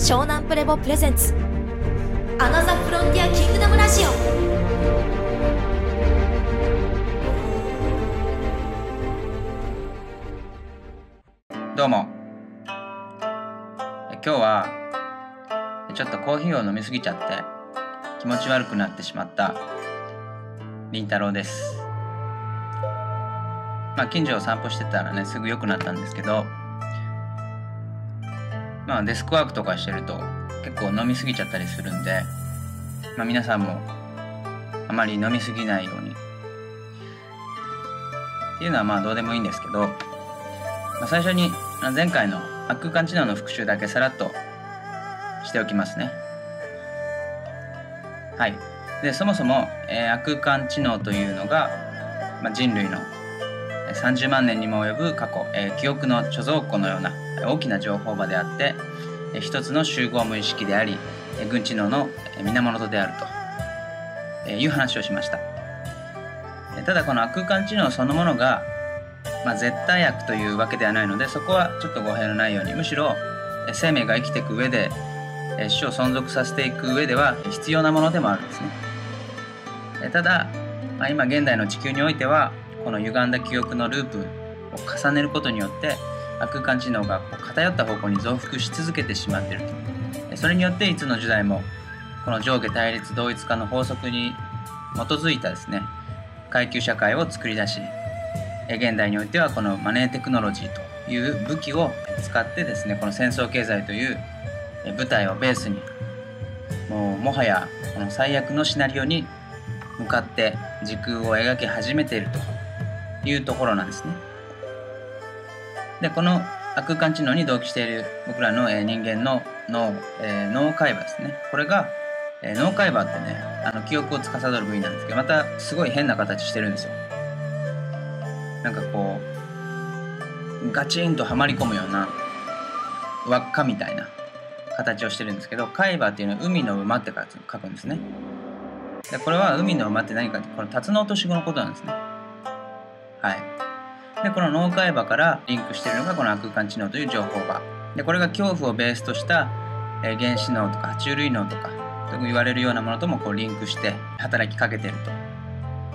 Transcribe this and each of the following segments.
湘南プレボプレゼンツ。アナザフロンティアキングダムラジオ。どうも。え今日はちょっとコーヒーを飲みすぎちゃって気持ち悪くなってしまったりんたろうです。まあ近所を散歩してたらねすぐ良くなったんですけどまあデスクワークとかしてると結構飲みすぎちゃったりするんでまあ皆さんもあまり飲みすぎないようにっていうのはまあどうでもいいんですけどまあ、最初に前回の悪空間知能の復習だけさらっとしておきますね。はい。で、そもそも、えー悪空間知能というのが、まあ、人類の30万年にも及ぶ過去、えー記憶の貯蔵庫のような大きな情報場であって、一つの集合無意識であり、軍知能の源であると、いう話をしました。ただこの空間知能そのものがまあ、絶対悪というわけではないのでそこはちょっと語弊のないようにむしろ生命が生きていく上で死を存続させていく上では必要なものでもあるんですねただ、まあ、今現代の地球においてはこの歪んだ記憶のループを重ねることによって空間知能がこう偏った方向に増幅し続けてしまっているとそれによっていつの時代もこの上下対立同一化の法則に基づいたですね階級社会を作り出し現代においてはこのマネーテクノロジーという武器を使ってですねこの戦争経済という舞台をベースにもうもはやこの最悪のシナリオに向かって時空を描き始めているというところなんですね。でこの悪空間知能に同期している僕らのえー人間の脳、えー脳海馬ですね。これがえー脳海馬ってねあの記憶を司る部位なんですけどまたすごい変な形してるんですよ。なんかこうガチンとはまり込むような輪っかみたいな形をしてるんですけど海馬っていうのは海の馬って書くんですね。でこれは海の馬って何かってこのタツノオトシゴのことなんですね。はい。でこの脳海馬からリンクしているのがこの悪空間知能という情報場。でこれが恐怖をベースとした、えー原子脳とか爬虫類脳とかと言われるようなものともこうリンクして働きかけていると。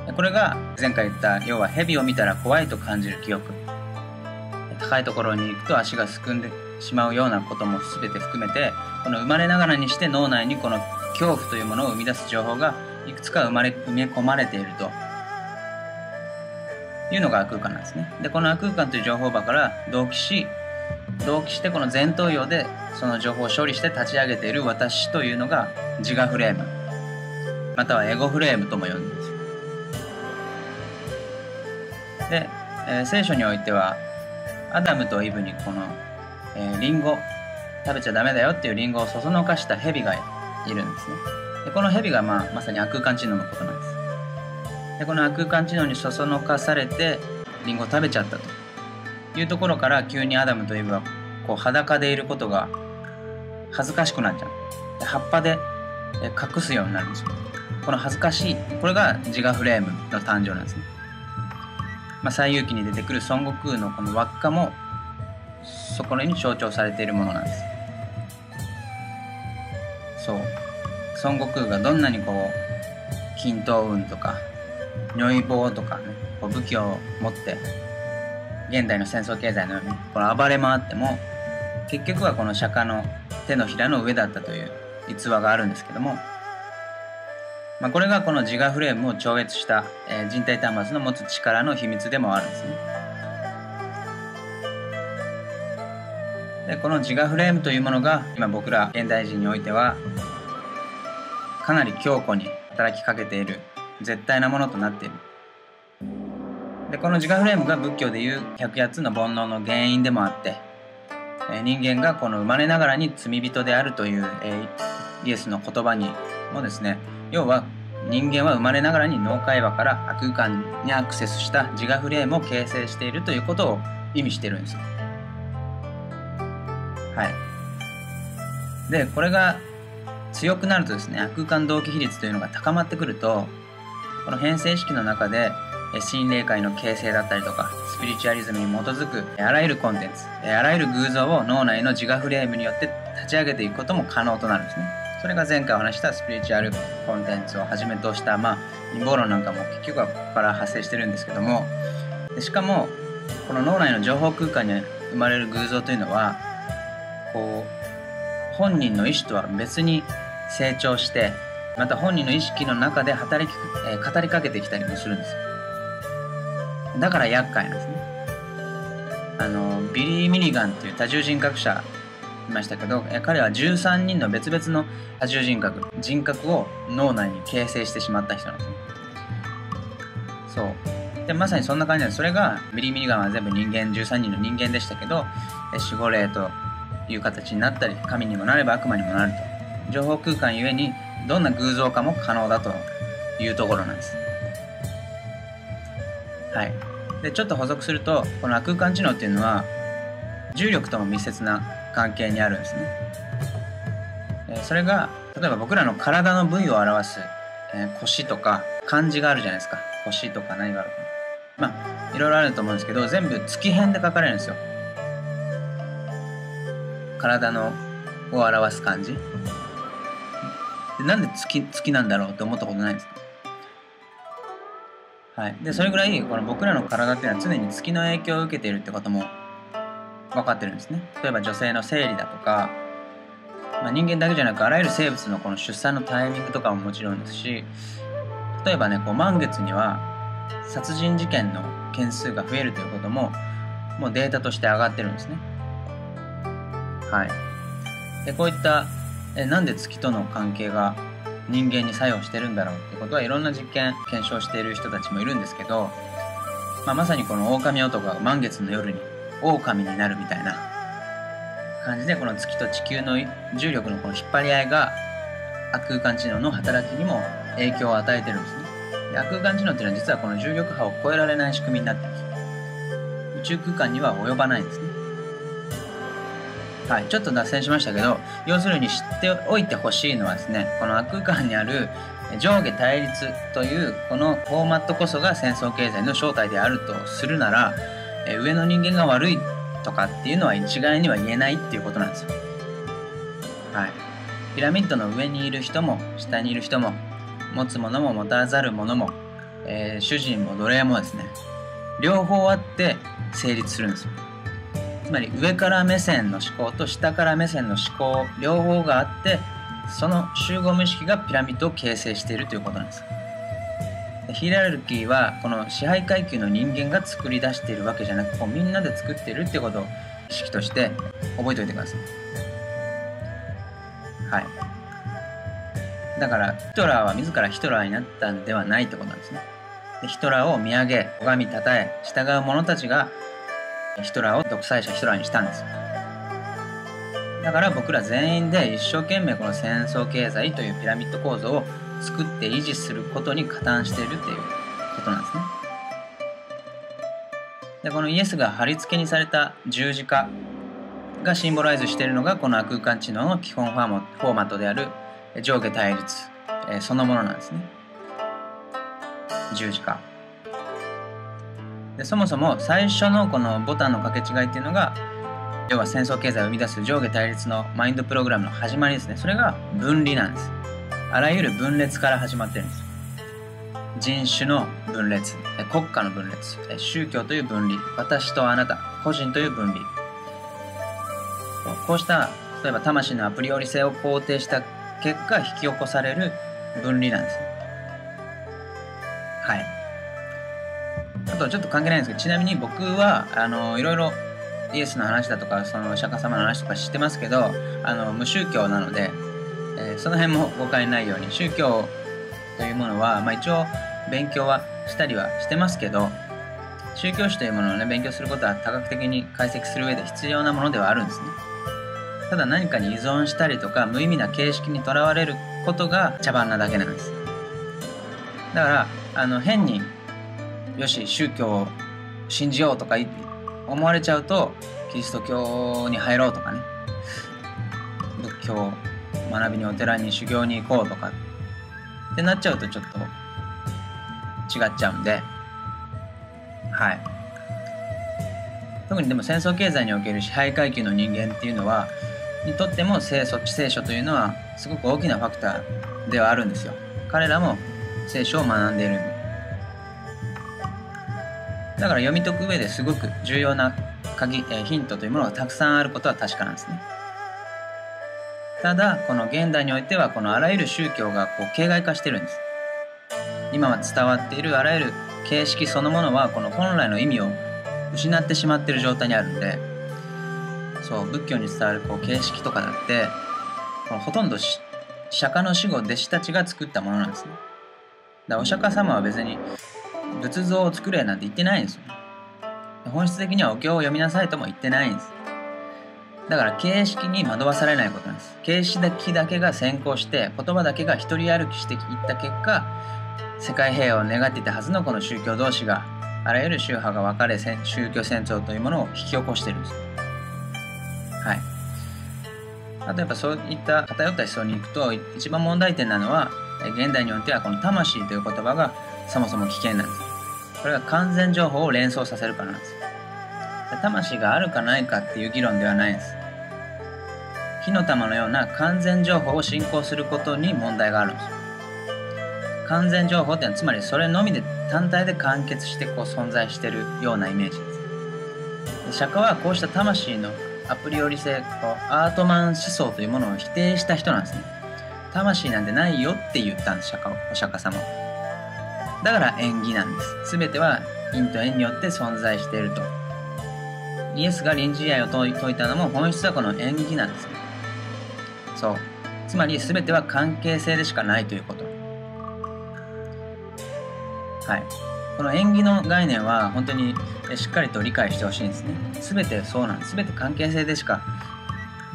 でこれが前回言った要は蛇を見たら怖いと感じる記憶。高いところに行くと足がすくんでしまうようなことも全て含めてこの生まれながらにして脳内にこの恐怖というものを生み出す情報がいくつか生まれ埋め込まれていると。いうのが空間なんですね。でこの空間という情報場から同期し同期してこの前頭葉でその情報を処理して立ち上げている私というのが自我フレーム。またはエゴフレームとも呼んでるんです。で、えー聖書においてはアダムとイブにこの、えーリンゴ食べちゃダメだよっていうリンゴをそそのかした蛇がいるんですね。でこの蛇が、まあ、まさに悪空間知能のことなんです。でこの悪空間知能にそそのかされてリンゴを食べちゃったというところから急にアダムとイブはこう裸でいることが恥ずかしくなっちゃう。で葉っぱで隠すようになるんですよ。この恥ずかしいこれが自我フレームの誕生なんですね。まあ、西遊記に出てくる孫悟空のこの輪っかもそこに象徴されているものなんです。そう。孫悟空がどんなにこう均等運とか如意棒とかねこう武器を持って現代の戦争経済のようにこの暴れ回っても結局はこの釈迦の手のひらの上だったという逸話があるんですけどもまあ、これがこの自我フレームを超越した、えー人体端末の持つ力の秘密でもあるんですね。でこの自我フレームというものが今僕ら現代人においてはかなり強固に働きかけている絶対なものとなっている。でこの自我フレームが仏教でいう108つの煩悩の原因でもあって、え人間がこの生まれながらに罪人であるという、えイエスの言葉にもですね要は人間は生まれながらに脳会話から悪空間にアクセスした自我フレームを形成しているということを意味してるんですよ。はい。で、これが強くなるとですね、悪空間同期比率というのが高まってくると、この変性意識の中で、心霊界の形成だったりとか、スピリチュアリズムに基づくあらゆるコンテンツ、あらゆる偶像を脳内の自我フレームによって立ち上げていくことも可能となるんですね。それが前回お話したスピリチュアルコンテンツをはじめとしたまあ陰謀論なんかも結局はここから発生してるんですけどもしかもこの脳内の情報空間に生まれる偶像というのはこう本人の意思とは別に成長してまた本人の意識の中で働き、えー、語りかけてきたりもするんですだから厄介なんですね。あのビリー・ミリガンという多重人格者いましたけど彼は13人の別々の多重人格人格を脳内に形成してしまった人なんですね。そう。でまさにそんな感じなんです。それがビリー・ミリガンは全部人間13人の人間でしたけど守護霊という形になったり神にもなれば悪魔にもなると。情報空間ゆえにどんな偶像化も可能だというところなんです。はい。でちょっと補足するとこの空間知能っていうのは重力とも密接な関係にあるんですね。それが例えば僕らの体の部位を表す、えー、腰とか漢字があるじゃないですか。腰とか何があるかまあいろいろあると思うんですけど全部月辺で書かれるんですよ。体のを表す漢字。なんで月月なんだろうって思ったことないですか？はい、でそれぐらいこの僕らの体っていうのは常に月の影響を受けているってことも分かってるんですね。例えば女性の生理だとか、まあ、人間だけじゃなくあらゆる生物のこの出産のタイミングとかももちろんですし例えばねこう満月には殺人事件の件数が増えるということももうデータとして上がってるんですね。はい。でこういったえなんで月との関係が人間に作用してるんだろうってことはいろんな実験検証している人たちもいるんですけど、まあ、まさにこの狼男が満月の夜に狼になるみたいな感じでこの月と地球の重力のこの引っ張り合いが空間知能の働きにも影響を与えてるんですね。で空間知能っていうのは実はこの重力波を超えられない仕組みになってるんです。宇宙空間には及ばないんですね。はい、ちょっと脱線しましたけど要するに知っておいてほしいのはですねこの悪空間にある上下対立というこのフォーマットこそが戦争経済の正体であるとするなら上の人間が悪いとかっていうのは一概には言えないっていうことなんですよ。はい。ピラミッドの上にいる人も下にいる人も持つものも持たざるものも、えー、主人も奴隷もですね両方あって成立するんですよ。つまり上から目線の思考と下から目線の思考両方があってその集合無意識がピラミッドを形成しているということなんです。ヒエラルキーはこの支配階級の人間が作り出しているわけじゃなくこうみんなで作っているってことを意識として覚えておいてください。はい。だからヒトラーは自らヒトラーになったんではないってことなんですね。でヒトラーを見上げ拝みたたえ従う者たちがヒトラーを独裁者ヒトラーにしたんですよ。だから僕ら全員で一生懸命この戦争経済というピラミッド構造を作って維持することに加担しているっていうことなんですね。でこのイエスが貼り付けにされた十字架がシンボライズしているのがこの空間知能の基本フォーマットである上下対立、そのものなんですね。十字架。でそもそも最初のこのボタンの掛け違いっていうのが要は戦争経済を生み出す上下対立のマインドプログラムの始まりですね。それが分離なんです。あらゆる分裂から始まってるんです。人種の分裂。国家の分裂。宗教という分離。私とあなた。個人という分離。こうした例えば魂のアプリオリ性を肯定した結果引き起こされる分離なんです。はい。とちょっと関係ないんですけどちなみに僕はあのいろいろイエスの話だとかその釈迦様の話とか知ってますけどあの無宗教なので、えー、その辺も誤解ないように宗教というものは、まあ、一応勉強はしたりはしてますけど宗教史というものをね勉強することは多角的に解析する上で必要なものではあるんですね。ただ何かに依存したりとか無意味な形式にとらわれることが茶番なだけなんです。だからあの変によし宗教を信じようとか思われちゃうとキリスト教に入ろうとかね。仏教を学びにお寺に修行に行こうとか。ってなっちゃうとちょっと違っちゃうんで。はい。特にでも戦争経済における支配階級の人間っていうのはにとっても聖書聖書というのはすごく大きなファクターではあるんですよ。彼らも聖書を学んでいる。だから読み解く上ですごく重要な鍵、えヒントというものがたくさんあることは確かなんですね。ただこの現代においてはこのあらゆる宗教がこう形骸化してるんです。今は伝わっているあらゆる形式そのものはこの本来の意味を失ってしまってる状態にあるんでそう仏教に伝わるこう形式とかだってこのほとんど釈迦の死後弟子たちが作ったものなんですね。だお釈迦様は別に仏像を作れなんて言ってないんですよ。本質的にはお経を読みなさいとも言ってないんです。だから形式に惑わされないことなんです。形式だけが先行して言葉だけが一人歩きしていった結果世界平和を願っていたはずのこの宗教同士があらゆる宗派が分かれ宗教戦争というものを引き起こしてるんですはい。あとやっぱそういった偏った思想に行くと一番問題点なのは現代においてはこの魂という言葉がそもそも危険なんです。これは完全情報を連想させるからなんです。魂があるかないかっていう議論ではないんです。火の玉のような完全情報を信仰することに問題があるんです完全情報ってのはつまりそれのみで単体で完結してこう存在してるようなイメージです。釈迦はこうした魂のアプリより性こうアートマン思想というものを否定した人なんですね。魂なんてないよって言ったんです釈迦お釈迦様だから縁起なんです。全ては因と縁によって存在していると。イエスが臨時愛を説いたのも本質はこの縁起なんです。ねそう。つまり全ては関係性でしかないということ。はい。この縁起の概念は本当にしっかりと理解してほしいんですね。全てそうなんです。全て関係性でしか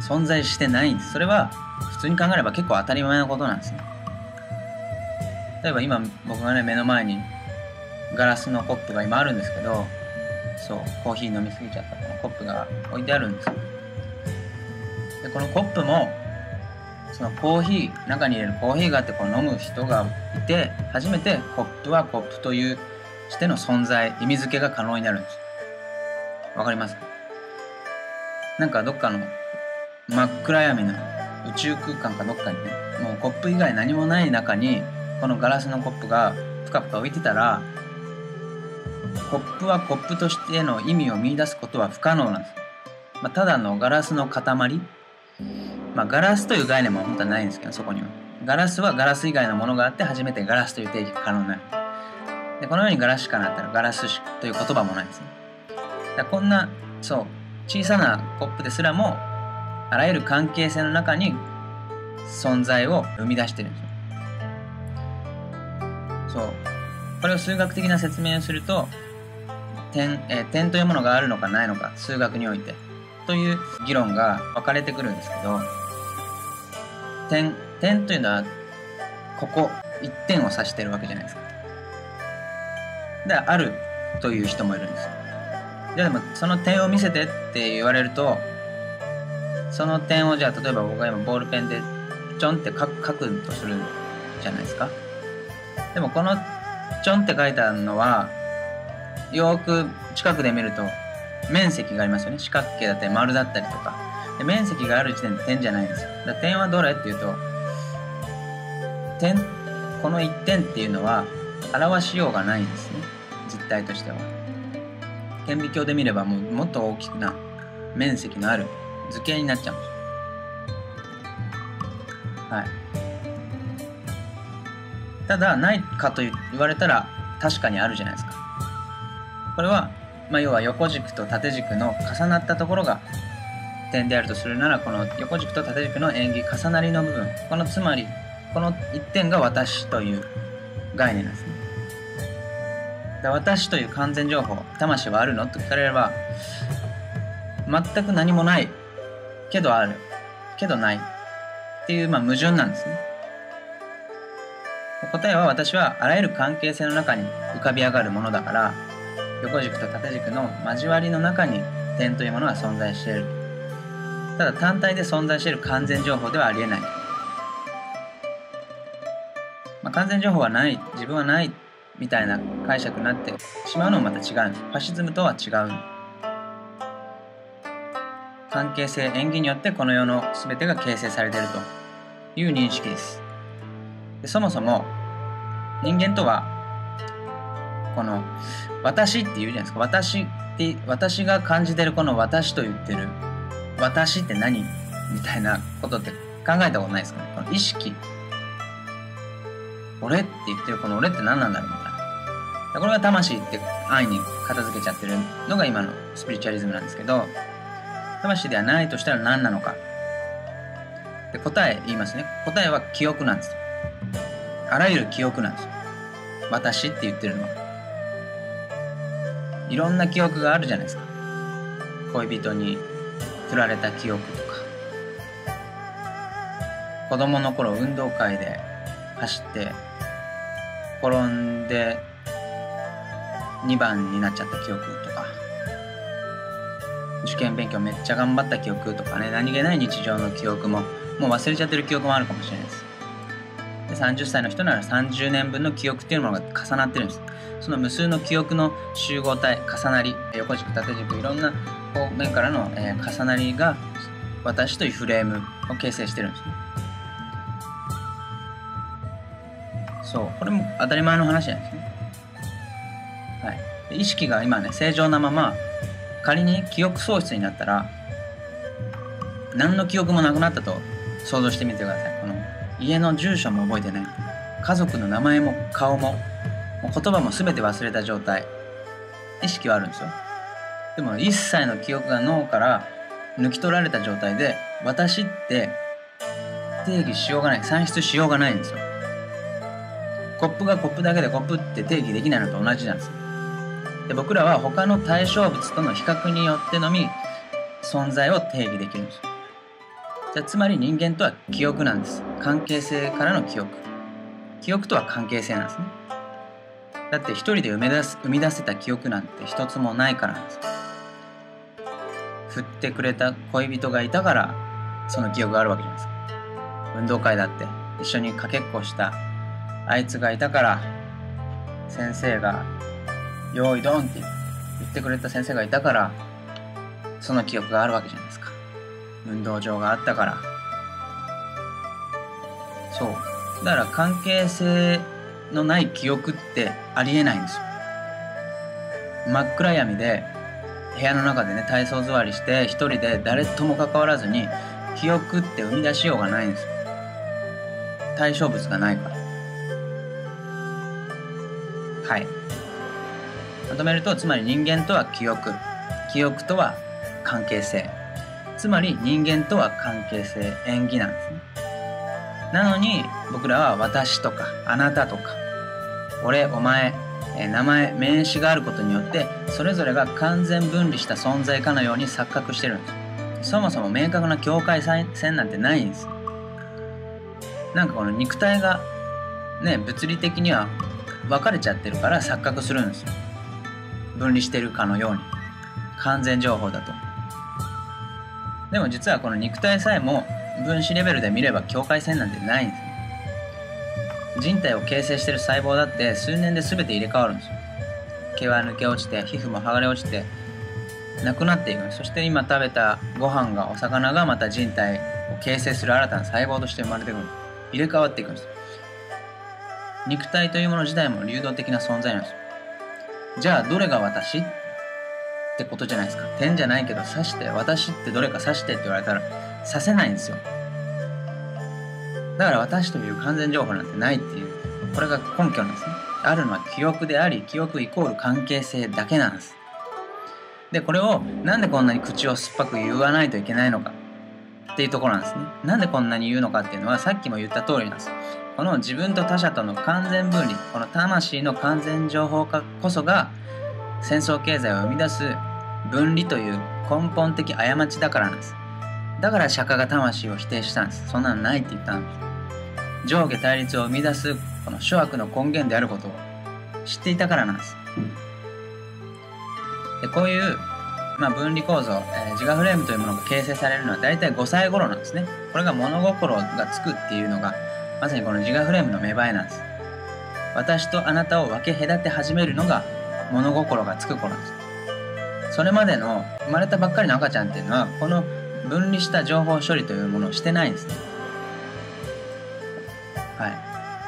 存在してないんです。それは普通に考えれば結構当たり前のことなんですね。例えば今僕がね目の前にガラスのコップが今あるんですけどそうコーヒー飲みすぎちゃったこのコップが置いてあるんですでこのコップもそのコーヒー中に入れるコーヒーがあってこう飲む人がいて初めてコップはコップというしての存在意味付けが可能になるんです。わかります？なんかどっかの真っ暗闇の宇宙空間かどっかにねもうコップ以外何もない中にこのガラスのコップがぷかぷか浮いてたらコップはコップとしての意味を見出すことは不可能なんです、まあ、ただのガラスの塊。まあ、ガラスという概念も本当はないんですけどそこには。ガラスはガラス以外のものがあって初めてガラスという定義が可能になる。でこのようにガラスしかなったらガラスという言葉もないですね。だこんなそう小さなコップですらもあらゆる関係性の中に存在を生み出してるんですよ。そう。これを数学的な説明をすると点,、えー、点というものがあるのかないのか数学において。という議論が分かれてくるんですけど点点というのはここ1点を指してるわけじゃないですか。であるという人もいるんです。じゃあでもその点を見せてって言われるとその点をじゃあ例えば僕が今ボールペンでちょんって書くとするじゃないですか。でもこのちょんって書いたのはよく近くで見ると面積がありますよね。四角形だったり丸だったりとか。で面積がある時点で点じゃないんですよ。だ点はどれっていうと点この1点っていうのは表しようがないんですね。実態としては。顕微鏡で見ればもうもっと大きくな面積のある図形になっちゃうんですはい。ただないかと言われたら確かにあるじゃないですか。これはまあ、要は横軸と縦軸の重なったところが点であるとするならこの横軸と縦軸の円儀重なりの部分。このつまりこの1点が私という概念なんですね。私という完全情報魂はあるの？と聞かれれば全く何もないけどある。けどない。っていう、まあ、矛盾なんですね。答えは私はあらゆる関係性の中に浮かび上がるものだから横軸と縦軸の交わりの中に点というものは存在している。ただ単体で存在している完全情報ではありえない、まあ、完全情報はない自分はないみたいな解釈になってしまうのもまた違う。ファシズムとは違う。関係性縁起によってこの世の全てが形成されているという認識です。でそもそも人間とはこの私って言うじゃないですか。私って私が感じてるこの私と言ってる私って何？みたいなことって考えたことないですかね。この意識。俺って言ってるこの俺って何なんだろうみたいな。これが魂って安易に片付けちゃってるのが今のスピリチュアリズムなんですけど魂ではないとしたら何なのか。で答え言いますね。答えは記憶なんです。あらゆる記憶なんですよ。私って言ってるのは。いろんな記憶があるじゃないですか。恋人に振られた記憶とか。子供の頃運動会で走って転んで2番になっちゃった記憶とか。受験勉強めっちゃ頑張った記憶とかね。何気ない日常の記憶ももう忘れちゃってる記憶もあるかもしれない。30歳の人なら30年分の記憶っていうものが重なってるんです。その無数の記憶の集合体重なり横軸縦軸いろんな方面からの、えー、重なりが私というフレームを形成してるんですね。そう。これも当たり前の話なんですね。はい。意識が今ね正常なまま仮に記憶喪失になったら何の記憶もなくなったと想像してみてください。この家の住所も覚えてない。家族の名前も顔ももう言葉も全て忘れた状態。意識はあるんですよ。でも一切の記憶が脳から抜き取られた状態で私って定義しようがない。算出しようがないんですよ。コップがコップだけでコップって定義できないのと同じなんですよ。で僕らは他の対象物との比較によってのみ存在を定義できるんですよ。じゃつまり人間とは記憶なんです。関係性からの記憶。記憶とは関係性なんですね。だって一人で生み出す生み出せた記憶なんて一つもないからなんです。振ってくれた恋人がいたからその記憶があるわけじゃないですか。運動会だって一緒にかけっこしたあいつがいたから先生が「用意ドン」って言ってくれた先生がいたからその記憶があるわけじゃないですか。運動場があったから。そう。だから関係性のない記憶ってありえないんですよ。真っ暗闇で部屋の中でね体操座りして一人で誰とも関わらずに記憶って生み出しようがないんですよ。対象物がないから。はい。まとめるとつまり人間とは記憶。記憶とは関係性。つまり人間とは関係性縁起なんですね。なのに僕らは私とかあなたとか俺お前名前名詞があることによってそれぞれが完全分離した存在かのように錯覚してるんです。そもそも明確な境界線なんてないんです。なんかこの肉体がね物理的には分かれちゃってるから錯覚するんですよ。分離してるかのように。完全情報だと。でも実はこの肉体さえも分子レベルで見れば境界線なんてないんです。人体を形成している細胞だって数年で全て入れ替わるんですよ。毛は抜け落ちて皮膚も剥がれ落ちてなくなっていく。そして今食べたご飯がお魚がまた人体を形成する新たな細胞として生まれてくる。入れ替わっていくんです肉体というもの自体も流動的な存在なんですよ。じゃあどれが私？ってことじゃないですか。点じゃないけど刺して私ってどれか刺してって言われたら刺せないんですよ。だから私という完全情報なんてないっていうこれが根拠なんですね。あるのは記憶であり記憶イコール関係性だけなんです。でこれをなんでこんなに口を酸っぱく言わないといけないのか。っていうところなんですね。なんでこんなに言うのかっていうのはさっきも言った通りなんです。この自分と他者との完全分離この魂の完全情報化こそが戦争経済を生み出す分離という根本的過ちだからなんですだから釈迦が魂を否定したんですそんなのないって言ったんです上下対立を生み出すこの諸悪の根源であることを知っていたからなんです。でこういう、まあ、分離構造、えー、自我フレームというものが形成されるのは大体5歳頃なんですね。これが物心がつくっていうのがまさにこの自我フレームの芽生えなんです。私とあなたを分け隔て始めるのが物心がつく頃なんです。それまでの生まれたばっかりの赤ちゃんっていうのはこの分離した情報処理というものをしてないんですね。はい。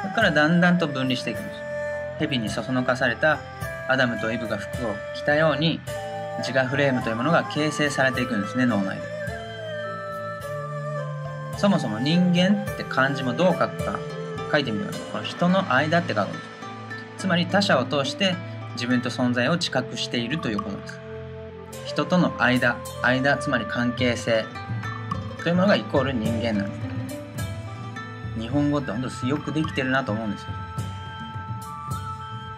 だからだんだんと分離していくんです。蛇にそそのかされたアダムとイブが服を着たように自我フレームというものが形成されていくんですね脳内で。そもそも人間って漢字もどう書くか書いてみてくださいこの人の間って書くんです。つまり他者を通して自分と存在を知覚しているということです。人との間間つまり関係性というものがイコール人間なんです。日本語って本当よくできてるなと思うんですよ。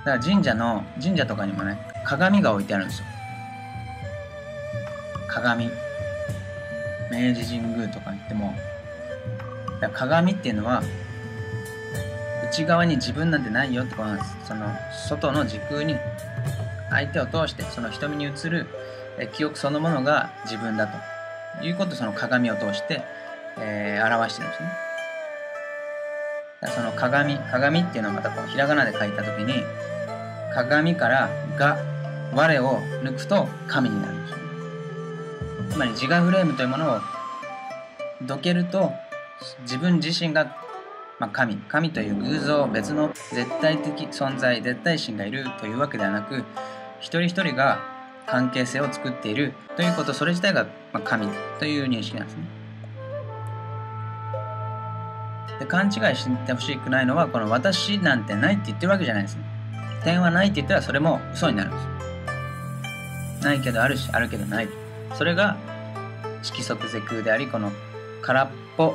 だから神社の神社とかにもね鏡が置いてあるんですよ。鏡。明治神宮とか行っても。鏡っていうのは内側に自分なんてないよってことなんです。その外の時空に相手を通してその瞳に映る記憶そのものが自分だということをその鏡を通して、えー、表してるんですね。その鏡鏡っていうのをまたこうひらがなで書いた時に鏡からが我を抜くと神になるんですよつまり自我フレームというものをどけると自分自身が、まあ、神神という偶像別の絶対的存在絶対神がいるというわけではなく一人一人が関係性を作っている。ということそれ自体が、まあ、神という認識なんですね。で勘違いしてほしくないのはこの私なんてないって言ってるわけじゃないですね。点はないって言ったらそれも嘘になるんです。ないけどあるしあるけどない。それが色即是空でありこの空っぽ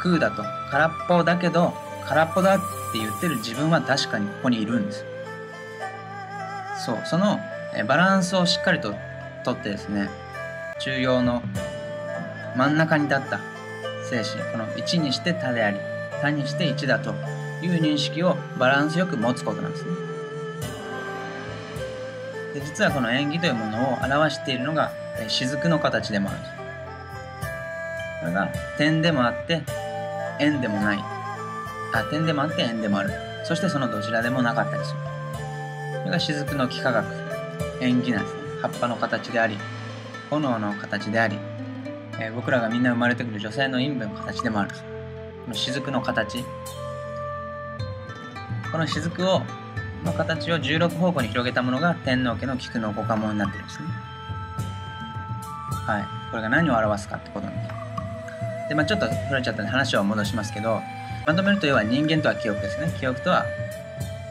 空だと。空っぽだけど空っぽだって言ってる自分は確かにここにいるんです。そう。そのバランスをしっかりととってですね中央の真ん中に立った精神この1にして他であり他にして1だという認識をバランスよく持つことなんですね。で実はこの縁起というものを表しているのが雫の形でもある。んですこれが点でもあって円でもない。あ点でもあって円でもある。そしてそのどちらでもなかったりする。これが雫の幾何学。縁起なんですね葉っぱの形であり炎の形であり、えー、僕らがみんな生まれてくる女性の陰部の形でもある。んですこの雫の形。この雫をの形を16方向に広げたものが天皇家の菊の五家紋になってるんですね。はい。これが何を表すかってことなんで。すで、まあ、ちょっと触れちゃったんで話を戻しますけどまとめると要は人間とは記憶ですね。記憶とは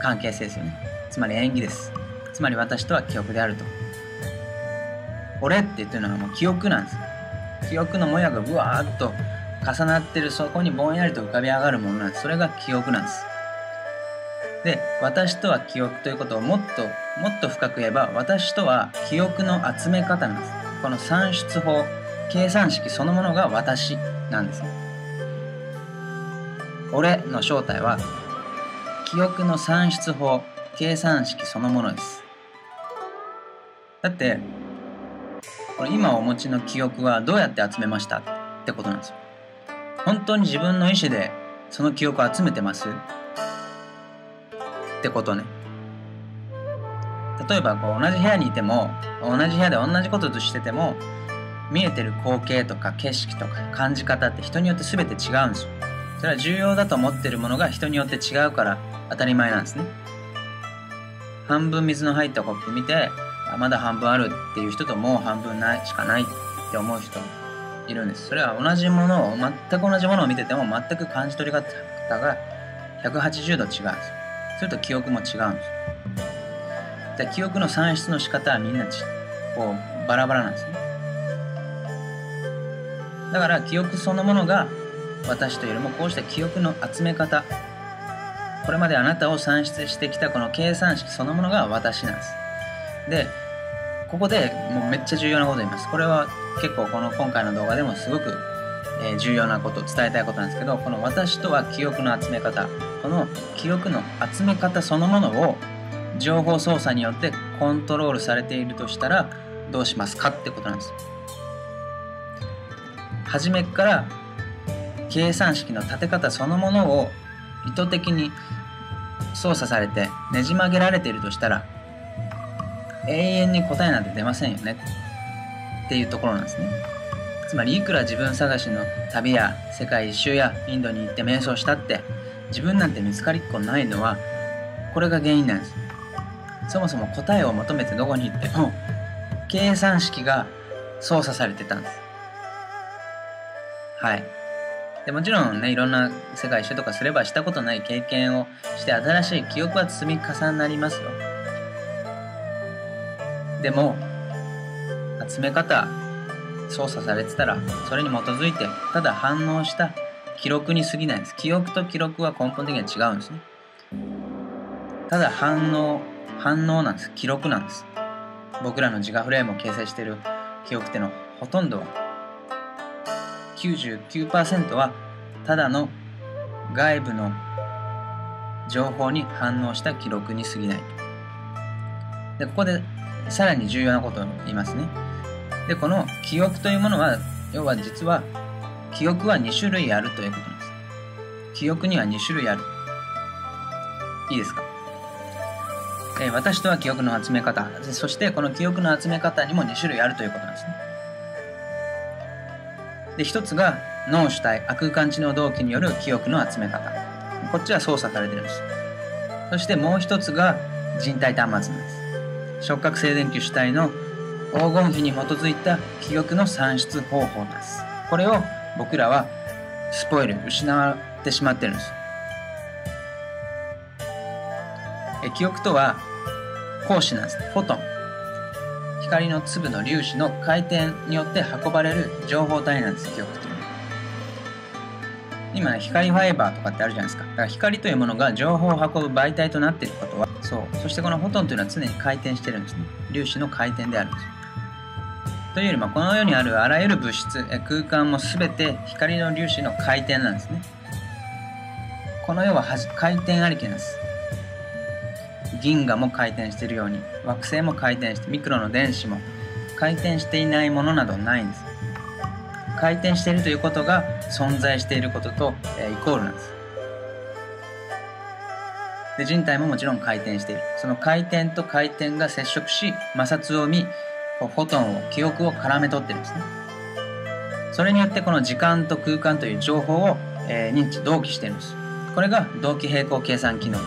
関係性ですよね。つまり縁起です。つまり私とは記憶であると。俺って言ってるのはもう記憶なんです記憶のもやがぶわーっと重なってるそこにぼんやりと浮かび上がるものなんです。それが記憶なんです。で私とは記憶ということをもっともっと深く言えば私とは記憶の集め方なんです。この算出法計算式そのものが私なんです。俺の正体は記憶の算出法計算式そのものです。だってこれ今お持ちの記憶はどうやって集めましたってことなんですよ。本当に自分の意思でその記憶を集めてます？ってことね。例えばこう同じ部屋にいても同じ部屋で同じこととしてても見えてる光景とか景色とか感じ方って人によって全て違うんですよ。それは重要だと思ってるものが人によって違うから当たり前なんですね。半分水の入ったコップ見てまだ半分あるっていう人ともう半分ないしかないって思う人いるんです。それは同じものを全く同じものを見てても全く感じ取り方が180度違うんですそれと記憶も違うんですで記憶の算出の仕方はみんなちこうバラバラなんですね。だから記憶そのものが私というよりもこうした記憶の集め方。これまであなたを算出してきたこの計算式そのものが私なんです。でここでもうめっちゃ重要なこと言います。これは結構この今回の動画でもすごく、え重要なこと伝えたいことなんですけどこの私とは記憶の集め方この記憶の集め方そのものを情報操作によってコントロールされているとしたらどうしますかってことなんです。初めから計算式の立て方そのものを意図的に操作されてねじ曲げられているとしたら永遠に答えなんて出ませんよね。っていうところなんですね。つまりいくら自分探しの旅や世界一周やインドに行って瞑想したって自分なんて見つかりっこないのはこれが原因なんです。そもそも答えを求めてどこに行っても計算式が操作されてたんです。はい。でもちろんねいろんな世界一周とかすればしたことない経験をして新しい記憶は積み重なりますよ。でも集め方操作されてたらそれに基づいてただ反応した記録に過ぎないんです。記憶と記録は根本的には違うんですね。ただ反応反応なんです。記録なんです。僕らの自我フレームを形成している記憶ってのほとんどは99%はただの外部の情報に反応した記録に過ぎない。でここでさらに重要なことを言いますね。でこの記憶というものは要は実は記憶は2種類あるということです。記憶には2種類ある。いいですか？え私とは記憶の集め方。そしてこの記憶の集め方にも2種類あるということなんですね。で一つが脳主体空間知能動機による記憶の集め方。こっちは操作されてるんです。そしてもう一つが人体端末なんです。触覚静電球主体の黄金比に基づいた記憶の算出方法です。これを僕らはスポイル失ってしまってるんです。え記憶とは光子なんですね。フォトン。光の粒の粒子の回転によって運ばれる情報体なんです。記憶というの今ね光ファイバーとかってあるじゃないですか。だから光というものが情報を運ぶ媒体となっていることはそう。そしてこのフォトンというのは常に回転してるんですね。粒子の回転であるんです。というよりもこの世にあるあらゆる物質空間も全て光の粒子の回転なんですね。この世は回転ありきなんです。銀河も回転しているように惑星も回転してミクロの電子も回転していないものなどないんです。回転しているということが存在していることと、えイコールなんです。で人体ももちろん回転しているその回転と回転が接触し摩擦を見フォトンを記憶を絡め取ってるんですねそれによってこの時間と空間という情報を、えー、認知同期してるんですこれが同期並行計算機能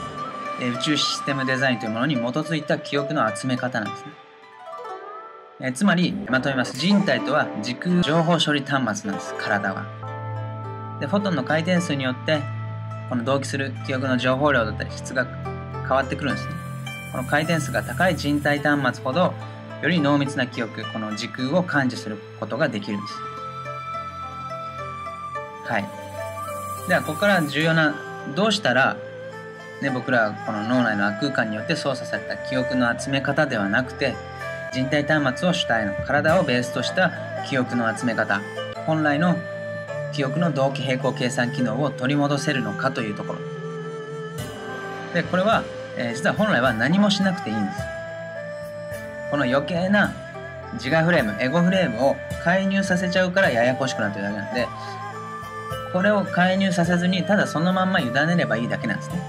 え宇宙システムデザインというものに基づいた記憶の集め方なんですね。えつまり、まとめます。人体とは時空情報処理端末なんです、体は。で、フォトンの回転数によって、この同期する記憶の情報量だったり質が変わってくるんですね。この回転数が高い人体端末ほど、より濃密な記憶、この時空を感知することができるんです。はい。では、ここから重要な、どうしたらね、僕らはこの脳内の悪空間によって操作された記憶の集め方ではなくて人体端末を主体の体をベースとした記憶の集め方本来の記憶の同期並行計算機能を取り戻せるのかというところ。でこれは、えー、実は本来は何もしなくていいんです。この余計な自我フレームエゴフレームを介入させちゃうからややこしくなってるだけなんでこれを介入させずにただそのまんま委ねればいいだけなんですね。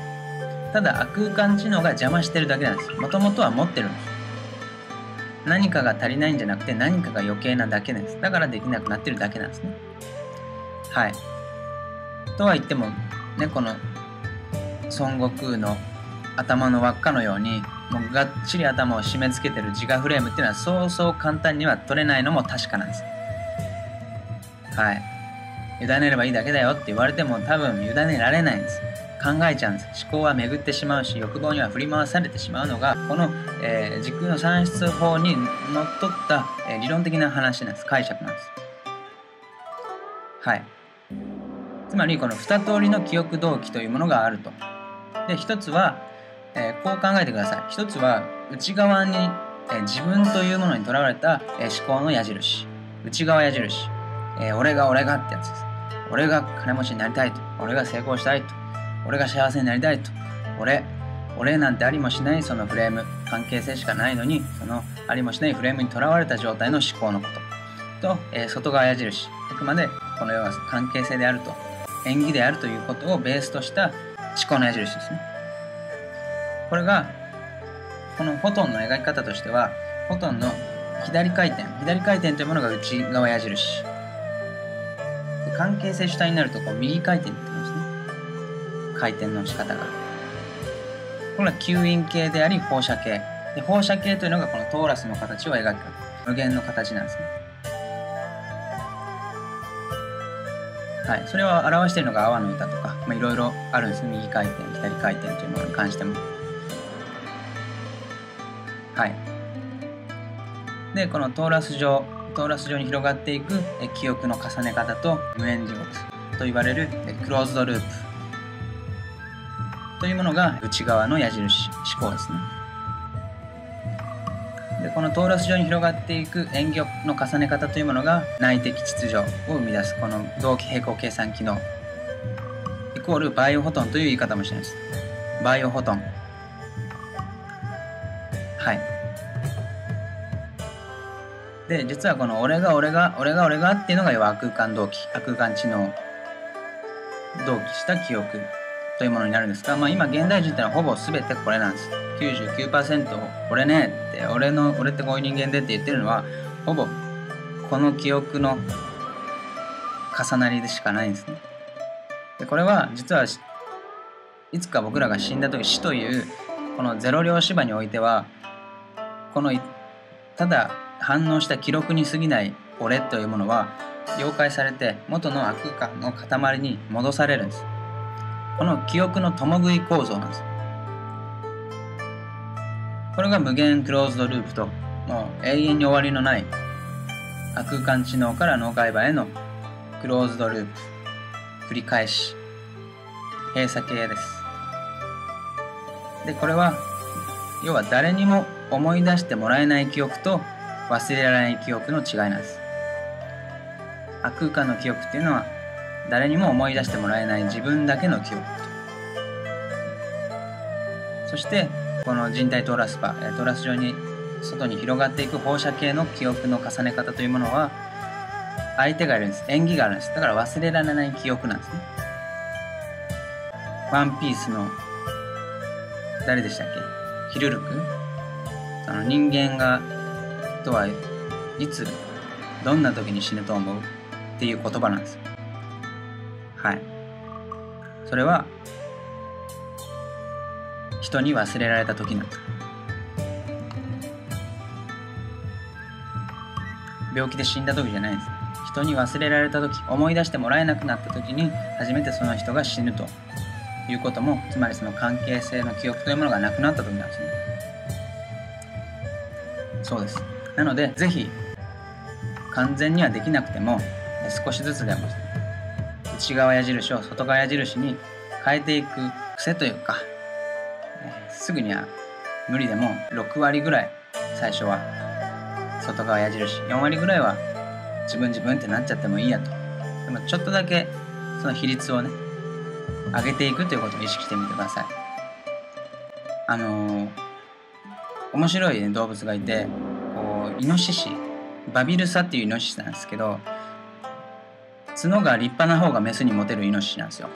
ただ空間知能が邪魔してるだけなんです。もともとは持ってるんです。何かが足りないんじゃなくて何かが余計なだけなんです。だからできなくなってるだけなんですね。はい。とは言ってもねこの孫悟空の頭の輪っかのようにもうがっちり頭を締め付けてる自我フレームっていうのはそうそう簡単には取れないのも確かなんです。はい。委ねればいいだけだよって言われても多分委ねられないんです。考えちゃうんです。思考は巡ってしまうし欲望には振り回されてしまうのがこの、えー、時空の算出法にのっとった、えー、理論的な話なんです。解釈なんです。はい。つまりこの2通りの記憶動機というものがあると。で1つは、えー、こう考えてください。1つは内側に、え自分というものにとらわれた、え思考の矢印。内側矢印、え俺が俺がってやつです。俺が金持ちになりたいと。俺が成功したいと。俺が幸せになりたいと。俺、俺なんてありもしないそのフレーム、関係性しかないのに、そのありもしないフレームにとらわれた状態の思考のこと。と、え、外側矢印。あくまでこの世は関係性であると、演技であるということをベースとした思考の矢印ですね。これが、このフォトンの描き方としては、フォトンの左回転、左回転というものが内側矢印。で。関係性主体になるとこう右回転って言いますね。回転の仕方が。これは吸引系であり放射系で放射系というのがこのトーラスの形を描く。無限の形なんですね。はい、それを表しているのが泡の板とか、まあ、いろいろあるんです。右回転左回転というものに関してもはい。でこのトーラス状トーラス状に広がっていく記憶の重ね方と無縁地獄と言われるクローズドループというものが内側の矢印思考ですね。でこのトーラス状に広がっていく円玉の重ね方というものが内的秩序を生み出すこの同期平行計算機能。イコールバイオフォトンという言い方もしてるんです。バイオフォトン。はい。で実はこの俺が俺が俺が俺がっていうのが要は空間同期空間知能。同期した記憶というものになるんですが、まあ、今現代人ってのはほぼ全てこれなんです。99%俺ねって俺の俺ってこういう人間でって言ってるのはほぼこの記憶の重なりでしかないんですね。でこれは実はいつか僕らが死んだ時死というこのゼロ量芝においてはこのただ反応した記録に過ぎない俺というものは溶解されて元の悪空間の塊に戻されるんです。この記憶の共食い構造なんです。これが無限クローズドループともう永遠に終わりのない空間知能から脳外場へのクローズドループ繰り返し閉鎖系です。でこれは要は誰にも思い出してもらえない記憶と忘れられない記憶の違いなんです空間の記憶っていうのは誰にも思い出してもらえない自分だけの記憶とそしてこの人体トーラスパトーラス上に外に広がっていく放射系の記憶の重ね方というものは相手がいるんです。縁起があるんです。だから忘れられない記憶なんですね。ワンピースの誰でしたっけ？ヒルルク？あの人間がとはいつどんな時に死ぬと思う？っていう言葉なんです。はい。それは人に忘れられた時なんだ。病気で死んだ時じゃないです。人に忘れられた時思い出してもらえなくなった時に初めてその人が死ぬと。いうこともつまりその関係性の記憶というものがなくなった時なんですね。そうです。なのでぜひ完全にはできなくても少しずつでも内側矢印を外側矢印に変えていく癖というかすぐには無理でも6割ぐらい最初は外側矢印。4割ぐらいは自分自分ってなっちゃってもいいやと。でもちょっとだけその比率をね上げていくということを意識してみてください。あのー、面白い、ね、動物がいてこうイノシシ。バビルサっていうイノシシなんですけど角が立派な方がメスにモテるイノシシなんですよ。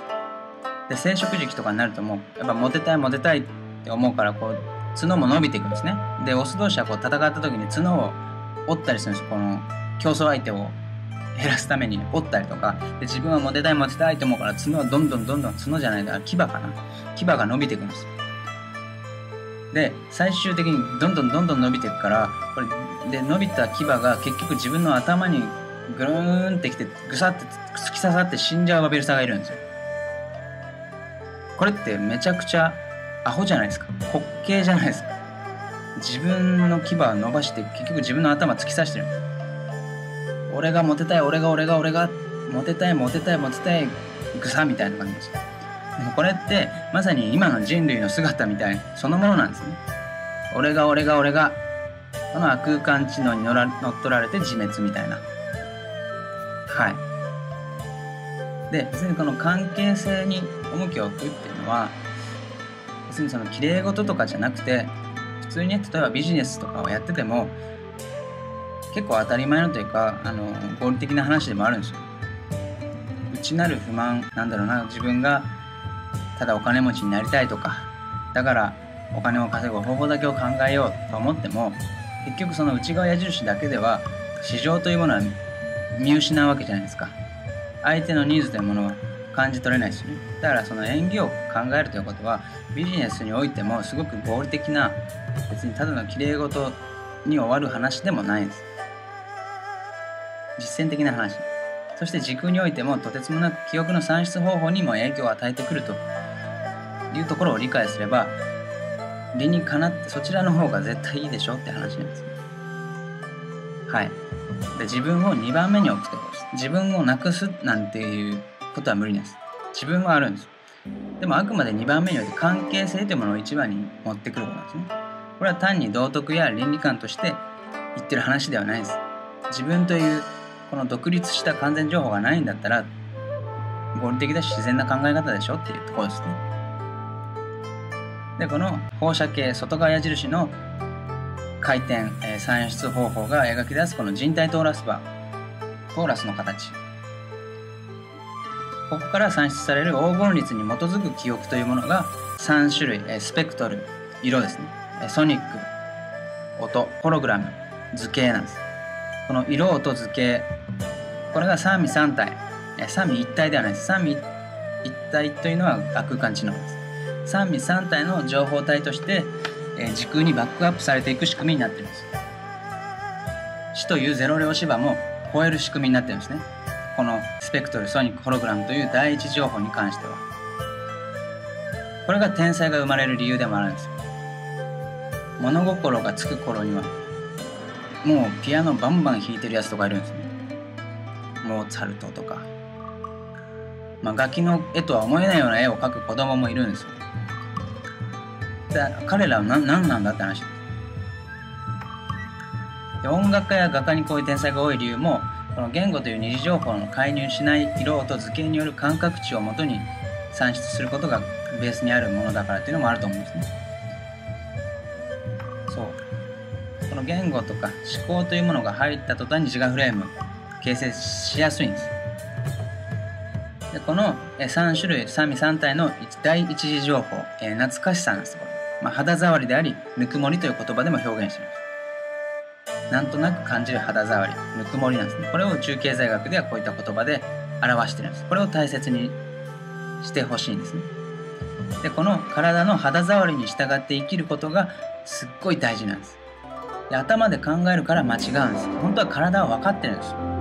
で生殖時期とかになるともうやっぱモテたいモテたいって思うからこう角も伸びていくんですね。でオス同士はこう戦った時に角を折ったりするんですこの競争相手を減らすために折ったりとか。で自分はモテたいモテたいと思うから角はどんどんどんどん角じゃないから牙かな。牙が伸びていくんですで最終的にどんどんどんどん伸びていくからこれで伸びた牙が結局自分の頭にぐるーんってきてぐさって突き刺さって死んじゃうバビルサがいるんですよ。これってめちゃくちゃアホじゃないですか。滑稽じゃないですか。自分の牙伸ばして結局自分の頭突き刺してる。俺がモテたい俺が俺が俺がモテたいモテたいモテたいグサみたいな感じです。これってまさに今の人類の姿みたいそのものなんですね。俺が俺が俺がこの空間知能に乗ら乗っ取られて自滅みたいな。はい。で別にこの関係性に重きを置くっていうのは別にその綺麗事とかじゃなくて普通にね例えばビジネスとかをやってても結構当たり前のというかあの合理的な話でもあるんですよ。内なる不満なんだろうな自分がただお金持ちになりたいとかだからお金を稼ぐ方法だけを考えようと思っても結局その内側矢印だけでは市場というものは見失うわけじゃないですか。相手のニーズというものは感じ取れないですよね。だからその演技を考えるということはビジネスにおいてもすごく合理的な別にただの綺麗事に終わる話でもないんです。実践的な話。そして時空においてもとてつもなく記憶の算出方法にも影響を与えてくると。いうところを理解すれば理にかなってそちらの方が絶対いいでしょって話なんです。はい。で自分を2番目に置くと自分をなくすなんていうことは無理です。自分はあるんですでもあくまで2番目において関係性というものを1番に持ってくることなんですね。これは単に道徳や倫理観として言ってる話ではないです。自分というこの独立した完全情報がないんだったら合理的だし自然な考え方でしょっていうところですね。でこの放射系外側矢印の回転、え、算出方法が描き出すこの人体トーラスバトーラスの形。ここから算出される黄金率に基づく記憶というものが3種類、スペクトル色ですね、ソニック音ホログラム図形なんです。この色音図形これが三味三体。三味一体ではないです。三味一体というのは空間知能です。三味三体の情報体として時空にバックアップされていく仕組みになっています。死というゼロ量芝も超える仕組みになってるんですね。このスペクトルソニックホログラムという第一情報に関してはこれが天才が生まれる理由でもあるんですよ。物心がつく頃にはもうピアノバンバン弾いてるやつとかいるんですね。モーツァルトとか。まあ楽器の絵とは思えないような絵を描く子供もいるんですよ。彼らは何何なんだって話。で音楽家や画家にこういう天才が多い理由もこの言語という二次情報の介入しない色と図形による感覚値をもとに算出することがベースにあるものだからっていうのもあると思うんですね。そう。この言語とか思考というものが入った途端に自我フレーム形成しやすいんです。でこの3種類三味三体の第一次情報、えー、懐かしさなんです。まあ、肌触りでありぬくもりという言葉でも表現していますなんとなく感じる肌触りぬくもりなんですね。これを宇宙経済学ではこういった言葉で表してるんです。これを大切にしてほしいんですね。でこの体の肌触りに従って生きることがすっごい大事なんです。で頭で考えるから間違うんです。本当は体は分かってるんです。よ